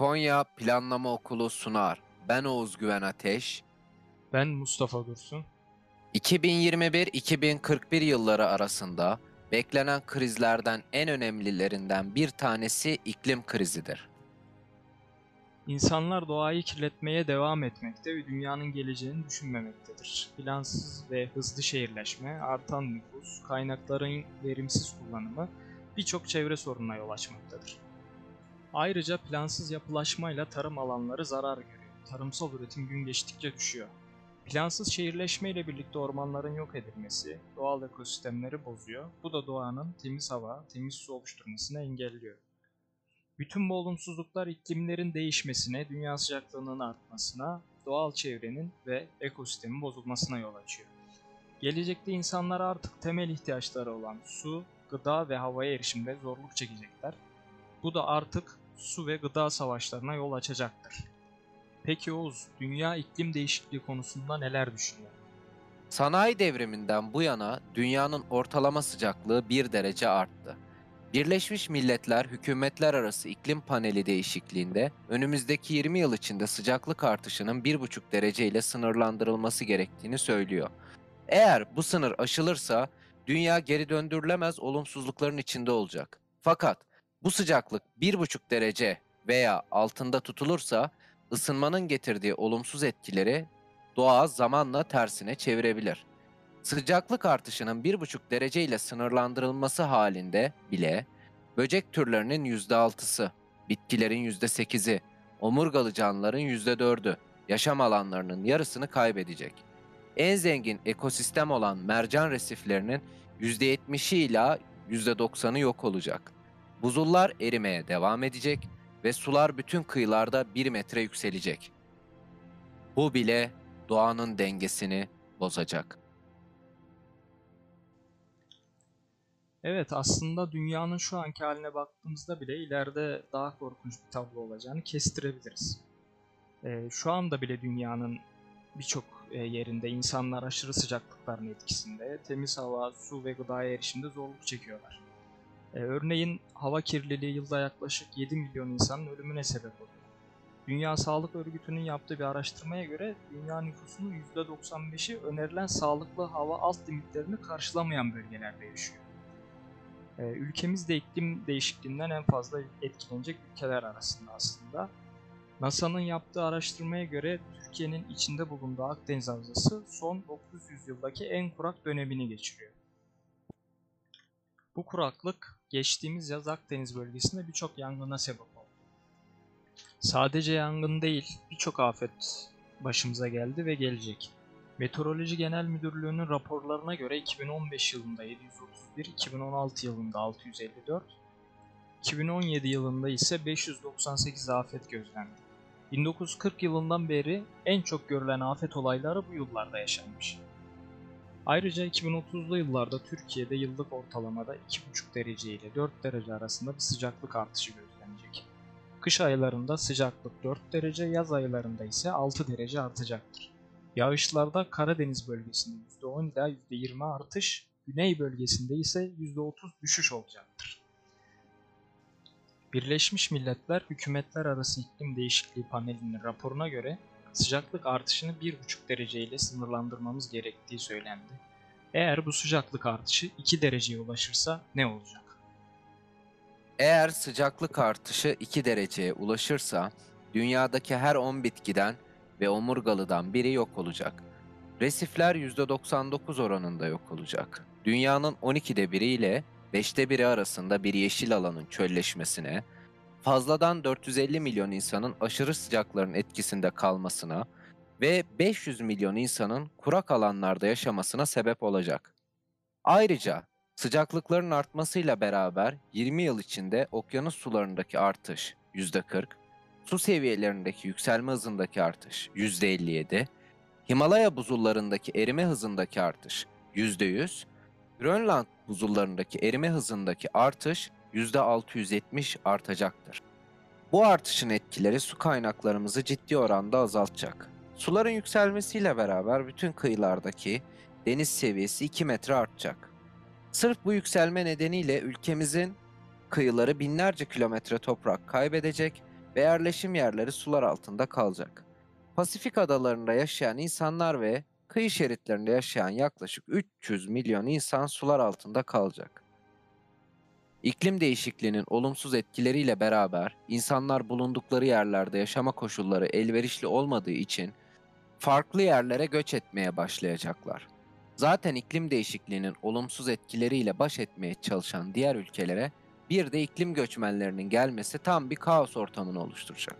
Konya Planlama Okulu sunar. Ben Oğuz Güven Ateş. Ben Mustafa Dursun. 2021-2041 yılları arasında beklenen krizlerden en önemlilerinden bir tanesi iklim krizidir. İnsanlar doğayı kirletmeye devam etmekte ve dünyanın geleceğini düşünmemektedir. Plansız ve hızlı şehirleşme, artan nüfus, kaynakların verimsiz kullanımı birçok çevre sorununa yol açmaktadır. Ayrıca plansız yapılaşmayla tarım alanları zarar görüyor. Tarımsal üretim gün geçtikçe düşüyor. Plansız şehirleşme ile birlikte ormanların yok edilmesi doğal ekosistemleri bozuyor. Bu da doğanın temiz hava, temiz su oluşturmasını engelliyor. Bütün bu olumsuzluklar iklimlerin değişmesine, dünya sıcaklığının artmasına, doğal çevrenin ve ekosistemin bozulmasına yol açıyor. Gelecekte insanlar artık temel ihtiyaçları olan su, gıda ve havaya erişimde zorluk çekecekler. Bu da artık su ve gıda savaşlarına yol açacaktır. Peki Oğuz, dünya iklim değişikliği konusunda neler düşünüyor? Sanayi devriminden bu yana dünyanın ortalama sıcaklığı 1 derece arttı. Birleşmiş Milletler Hükümetler Arası İklim Paneli değişikliğinde önümüzdeki 20 yıl içinde sıcaklık artışının 1,5 derece ile sınırlandırılması gerektiğini söylüyor. Eğer bu sınır aşılırsa dünya geri döndürülemez olumsuzlukların içinde olacak. Fakat bu sıcaklık 1,5 derece veya altında tutulursa ısınmanın getirdiği olumsuz etkileri doğa zamanla tersine çevirebilir. Sıcaklık artışının 1,5 derece ile sınırlandırılması halinde bile böcek türlerinin %6'sı, bitkilerin %8'i, omurgalı canlıların %4'ü yaşam alanlarının yarısını kaybedecek. En zengin ekosistem olan mercan resiflerinin %70'i ila %90'ı yok olacak. Buzullar erimeye devam edecek ve sular bütün kıyılarda 1 metre yükselecek. Bu bile doğanın dengesini bozacak. Evet aslında dünyanın şu anki haline baktığımızda bile ileride daha korkunç bir tablo olacağını kestirebiliriz. Ee, şu anda bile dünyanın birçok e, yerinde insanlar aşırı sıcaklıkların etkisinde, temiz hava, su ve gıdaya erişimde zorluk çekiyorlar. Ee, örneğin hava kirliliği yılda yaklaşık 7 milyon insanın ölümüne sebep oluyor. Dünya Sağlık Örgütü'nün yaptığı bir araştırmaya göre dünya nüfusunun %95'i önerilen sağlıklı hava alt limitlerini karşılamayan bölgelerde yaşıyor. Ee, ülkemiz de iklim değişikliğinden en fazla etkilenecek ülkeler arasında aslında. NASA'nın yaptığı araştırmaya göre Türkiye'nin içinde bulunduğu Akdeniz Havzası son 900 yıldaki en kurak dönemini geçiriyor. Bu kuraklık geçtiğimiz yaz Akdeniz bölgesinde birçok yangına sebep oldu. Sadece yangın değil, birçok afet başımıza geldi ve gelecek. Meteoroloji Genel Müdürlüğü'nün raporlarına göre 2015 yılında 731, 2016 yılında 654, 2017 yılında ise 598 afet gözlendi. 1940 yılından beri en çok görülen afet olayları bu yıllarda yaşanmış. Ayrıca 2030'lu yıllarda Türkiye'de yıllık ortalamada 2,5 derece ile 4 derece arasında bir sıcaklık artışı gözlenecek. Kış aylarında sıcaklık 4 derece, yaz aylarında ise 6 derece artacaktır. Yağışlarda Karadeniz bölgesinde %10 ila %20 artış, güney bölgesinde ise %30 düşüş olacaktır. Birleşmiş Milletler Hükümetler Arası İklim Değişikliği Paneli'nin raporuna göre sıcaklık artışını 1,5 derece ile sınırlandırmamız gerektiği söylendi. Eğer bu sıcaklık artışı 2 dereceye ulaşırsa ne olacak? Eğer sıcaklık artışı 2 dereceye ulaşırsa dünyadaki her 10 bitkiden ve omurgalıdan biri yok olacak. Resifler %99 oranında yok olacak. Dünyanın 12'de biri ile 5'te biri arasında bir yeşil alanın çölleşmesine, fazladan 450 milyon insanın aşırı sıcakların etkisinde kalmasına ve 500 milyon insanın kurak alanlarda yaşamasına sebep olacak. Ayrıca sıcaklıkların artmasıyla beraber 20 yıl içinde okyanus sularındaki artış %40, su seviyelerindeki yükselme hızındaki artış %57, Himalaya buzullarındaki erime hızındaki artış %100, Grönland buzullarındaki erime hızındaki artış %670 artacaktır. Bu artışın etkileri su kaynaklarımızı ciddi oranda azaltacak. Suların yükselmesiyle beraber bütün kıyılardaki deniz seviyesi 2 metre artacak. Sırf bu yükselme nedeniyle ülkemizin kıyıları binlerce kilometre toprak kaybedecek ve yerleşim yerleri sular altında kalacak. Pasifik adalarında yaşayan insanlar ve kıyı şeritlerinde yaşayan yaklaşık 300 milyon insan sular altında kalacak. İklim değişikliğinin olumsuz etkileriyle beraber insanlar bulundukları yerlerde yaşama koşulları elverişli olmadığı için farklı yerlere göç etmeye başlayacaklar. Zaten iklim değişikliğinin olumsuz etkileriyle baş etmeye çalışan diğer ülkelere bir de iklim göçmenlerinin gelmesi tam bir kaos ortamını oluşturacak.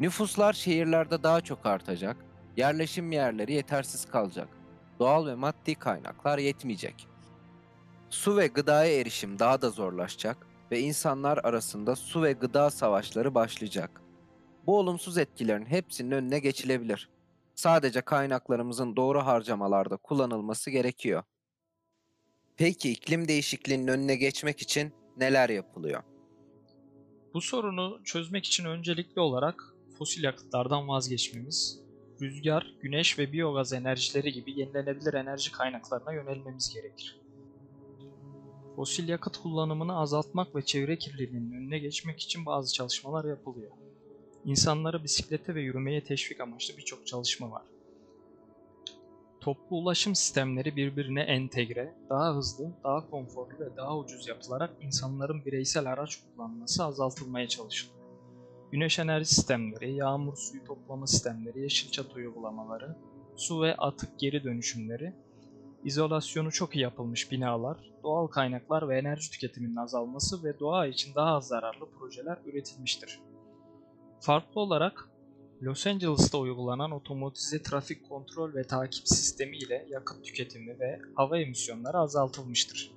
Nüfuslar şehirlerde daha çok artacak, yerleşim yerleri yetersiz kalacak, doğal ve maddi kaynaklar yetmeyecek. Su ve gıdaya erişim daha da zorlaşacak ve insanlar arasında su ve gıda savaşları başlayacak. Bu olumsuz etkilerin hepsinin önüne geçilebilir. Sadece kaynaklarımızın doğru harcamalarda kullanılması gerekiyor. Peki iklim değişikliğinin önüne geçmek için neler yapılıyor? Bu sorunu çözmek için öncelikli olarak fosil yakıtlardan vazgeçmemiz, rüzgar, güneş ve biyogaz enerjileri gibi yenilenebilir enerji kaynaklarına yönelmemiz gerekir. Fosil yakıt kullanımını azaltmak ve çevre kirliliğinin önüne geçmek için bazı çalışmalar yapılıyor. İnsanları bisiklete ve yürümeye teşvik amaçlı birçok çalışma var. Toplu ulaşım sistemleri birbirine entegre, daha hızlı, daha konforlu ve daha ucuz yapılarak insanların bireysel araç kullanması azaltılmaya çalışılıyor. Güneş enerji sistemleri, yağmur suyu toplama sistemleri, yeşil çatı uygulamaları, su ve atık geri dönüşümleri, izolasyonu çok iyi yapılmış binalar, doğal kaynaklar ve enerji tüketiminin azalması ve doğa için daha az zararlı projeler üretilmiştir. Farklı olarak Los Angeles'ta uygulanan otomatize trafik kontrol ve takip sistemi ile yakıt tüketimi ve hava emisyonları azaltılmıştır.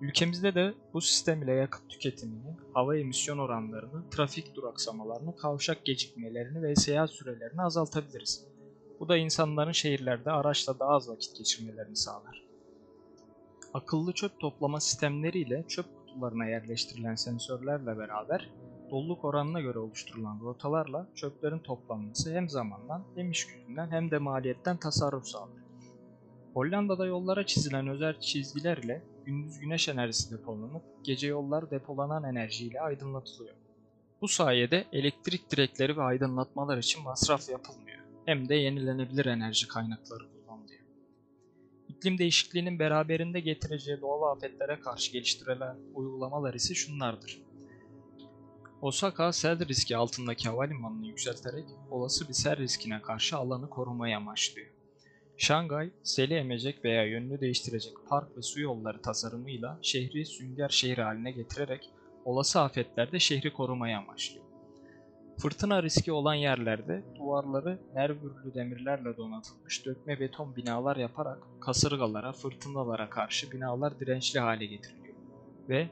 Ülkemizde de bu sistem ile yakıt tüketimini, hava emisyon oranlarını, trafik duraksamalarını, kavşak gecikmelerini ve seyahat sürelerini azaltabiliriz. Bu da insanların şehirlerde araçla daha az vakit geçirmelerini sağlar. Akıllı çöp toplama sistemleri ile çöp kutularına yerleştirilen sensörlerle beraber doluluk oranına göre oluşturulan rotalarla çöplerin toplanması hem zamandan hem iş gücünden hem de maliyetten tasarruf sağlar. Hollanda'da yollara çizilen özel çizgiler ile gündüz güneş enerjisi depolanıp gece yollar depolanan enerjiyle aydınlatılıyor. Bu sayede elektrik direkleri ve aydınlatmalar için masraf yapılmıyor. Hem de yenilenebilir enerji kaynakları kullanılıyor. İklim değişikliğinin beraberinde getireceği doğal afetlere karşı geliştirilen uygulamalar ise şunlardır. Osaka sel riski altındaki havalimanını yükselterek olası bir sel riskine karşı alanı korumayı amaçlıyor. Şangay, seli emecek veya yönünü değiştirecek park ve su yolları tasarımıyla şehri sünger şehir haline getirerek olası afetlerde şehri korumayı amaçlıyor. Fırtına riski olan yerlerde duvarları nervürlü demirlerle donatılmış dökme beton binalar yaparak kasırgalara, fırtınalara karşı binalar dirençli hale getiriliyor ve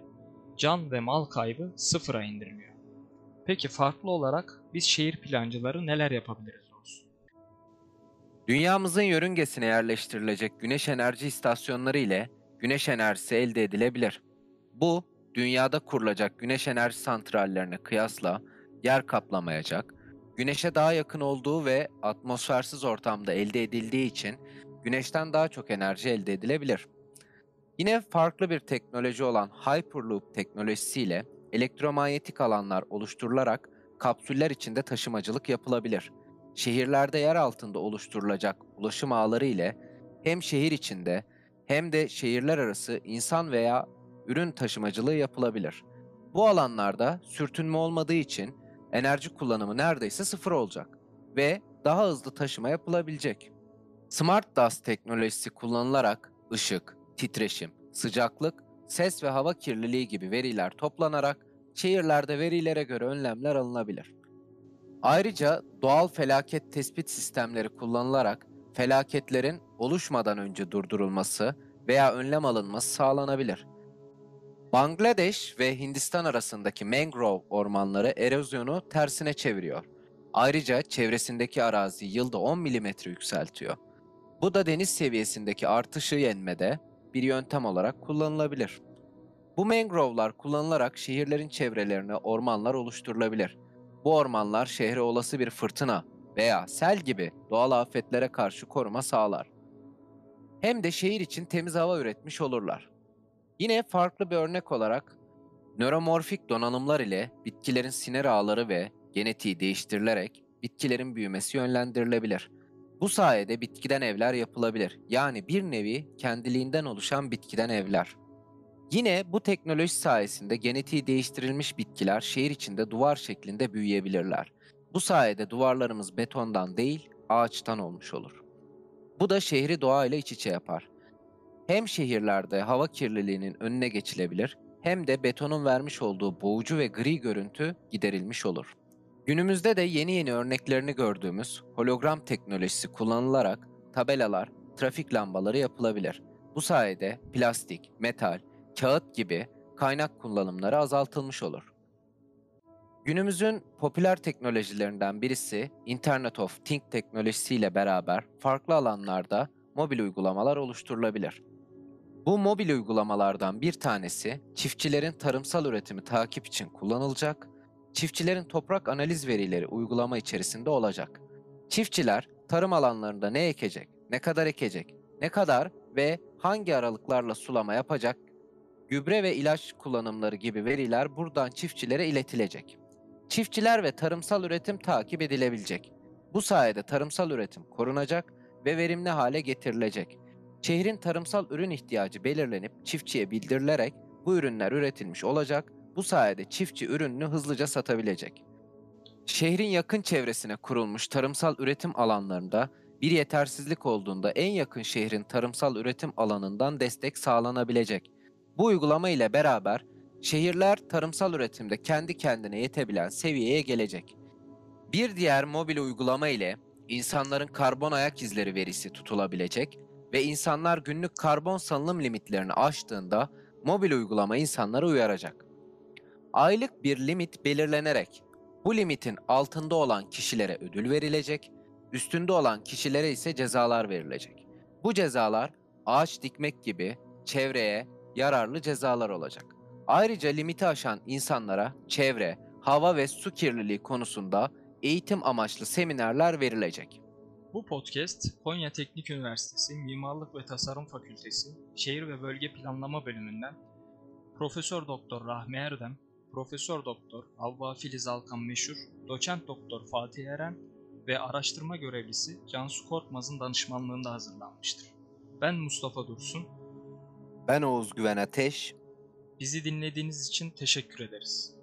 can ve mal kaybı sıfıra indiriliyor. Peki farklı olarak biz şehir plancıları neler yapabiliriz Oğuz? Dünyamızın yörüngesine yerleştirilecek güneş enerji istasyonları ile güneş enerjisi elde edilebilir. Bu, dünyada kurulacak güneş enerji santrallerine kıyasla yer kaplamayacak, güneşe daha yakın olduğu ve atmosfersiz ortamda elde edildiği için güneşten daha çok enerji elde edilebilir. Yine farklı bir teknoloji olan Hyperloop teknolojisiyle elektromanyetik alanlar oluşturularak kapsüller içinde taşımacılık yapılabilir. Şehirlerde yer altında oluşturulacak ulaşım ağları ile hem şehir içinde hem de şehirler arası insan veya ürün taşımacılığı yapılabilir. Bu alanlarda sürtünme olmadığı için enerji kullanımı neredeyse sıfır olacak ve daha hızlı taşıma yapılabilecek. Smart Dust teknolojisi kullanılarak ışık, titreşim, sıcaklık, ses ve hava kirliliği gibi veriler toplanarak şehirlerde verilere göre önlemler alınabilir. Ayrıca doğal felaket tespit sistemleri kullanılarak felaketlerin oluşmadan önce durdurulması veya önlem alınması sağlanabilir. Bangladeş ve Hindistan arasındaki mangrove ormanları erozyonu tersine çeviriyor. Ayrıca çevresindeki arazi yılda 10 mm yükseltiyor. Bu da deniz seviyesindeki artışı yenmede bir yöntem olarak kullanılabilir. Bu mangrove'lar kullanılarak şehirlerin çevrelerine ormanlar oluşturulabilir. Bu ormanlar şehre olası bir fırtına veya sel gibi doğal afetlere karşı koruma sağlar. Hem de şehir için temiz hava üretmiş olurlar. Yine farklı bir örnek olarak nöromorfik donanımlar ile bitkilerin sinir ağları ve genetiği değiştirilerek bitkilerin büyümesi yönlendirilebilir. Bu sayede bitkiden evler yapılabilir. Yani bir nevi kendiliğinden oluşan bitkiden evler. Yine bu teknoloji sayesinde genetiği değiştirilmiş bitkiler şehir içinde duvar şeklinde büyüyebilirler. Bu sayede duvarlarımız betondan değil, ağaçtan olmuş olur. Bu da şehri doğayla iç içe yapar. Hem şehirlerde hava kirliliğinin önüne geçilebilir, hem de betonun vermiş olduğu boğucu ve gri görüntü giderilmiş olur. Günümüzde de yeni yeni örneklerini gördüğümüz hologram teknolojisi kullanılarak tabelalar, trafik lambaları yapılabilir. Bu sayede plastik, metal, kağıt gibi kaynak kullanımları azaltılmış olur. Günümüzün popüler teknolojilerinden birisi Internet of Things teknolojisiyle beraber farklı alanlarda mobil uygulamalar oluşturulabilir. Bu mobil uygulamalardan bir tanesi çiftçilerin tarımsal üretimi takip için kullanılacak, çiftçilerin toprak analiz verileri uygulama içerisinde olacak. Çiftçiler tarım alanlarında ne ekecek, ne kadar ekecek, ne kadar ve hangi aralıklarla sulama yapacak, gübre ve ilaç kullanımları gibi veriler buradan çiftçilere iletilecek. Çiftçiler ve tarımsal üretim takip edilebilecek. Bu sayede tarımsal üretim korunacak ve verimli hale getirilecek. Şehrin tarımsal ürün ihtiyacı belirlenip çiftçiye bildirilerek bu ürünler üretilmiş olacak. Bu sayede çiftçi ürününü hızlıca satabilecek. Şehrin yakın çevresine kurulmuş tarımsal üretim alanlarında bir yetersizlik olduğunda en yakın şehrin tarımsal üretim alanından destek sağlanabilecek. Bu uygulama ile beraber şehirler tarımsal üretimde kendi kendine yetebilen seviyeye gelecek. Bir diğer mobil uygulama ile insanların karbon ayak izleri verisi tutulabilecek ve insanlar günlük karbon salınım limitlerini aştığında mobil uygulama insanları uyaracak. Aylık bir limit belirlenerek bu limitin altında olan kişilere ödül verilecek, üstünde olan kişilere ise cezalar verilecek. Bu cezalar ağaç dikmek gibi çevreye yararlı cezalar olacak. Ayrıca limiti aşan insanlara çevre, hava ve su kirliliği konusunda eğitim amaçlı seminerler verilecek. Bu podcast Konya Teknik Üniversitesi Mimarlık ve Tasarım Fakültesi Şehir ve Bölge Planlama Bölümünden Profesör Doktor Rahmi Erdem, Profesör Doktor Havva Filiz Alkan Meşhur, Doçent Doktor Fatih Eren ve araştırma görevlisi Cansu Korkmaz'ın danışmanlığında hazırlanmıştır. Ben Mustafa Dursun. Ben Oğuz Güven Ateş, Bizi dinlediğiniz için teşekkür ederiz.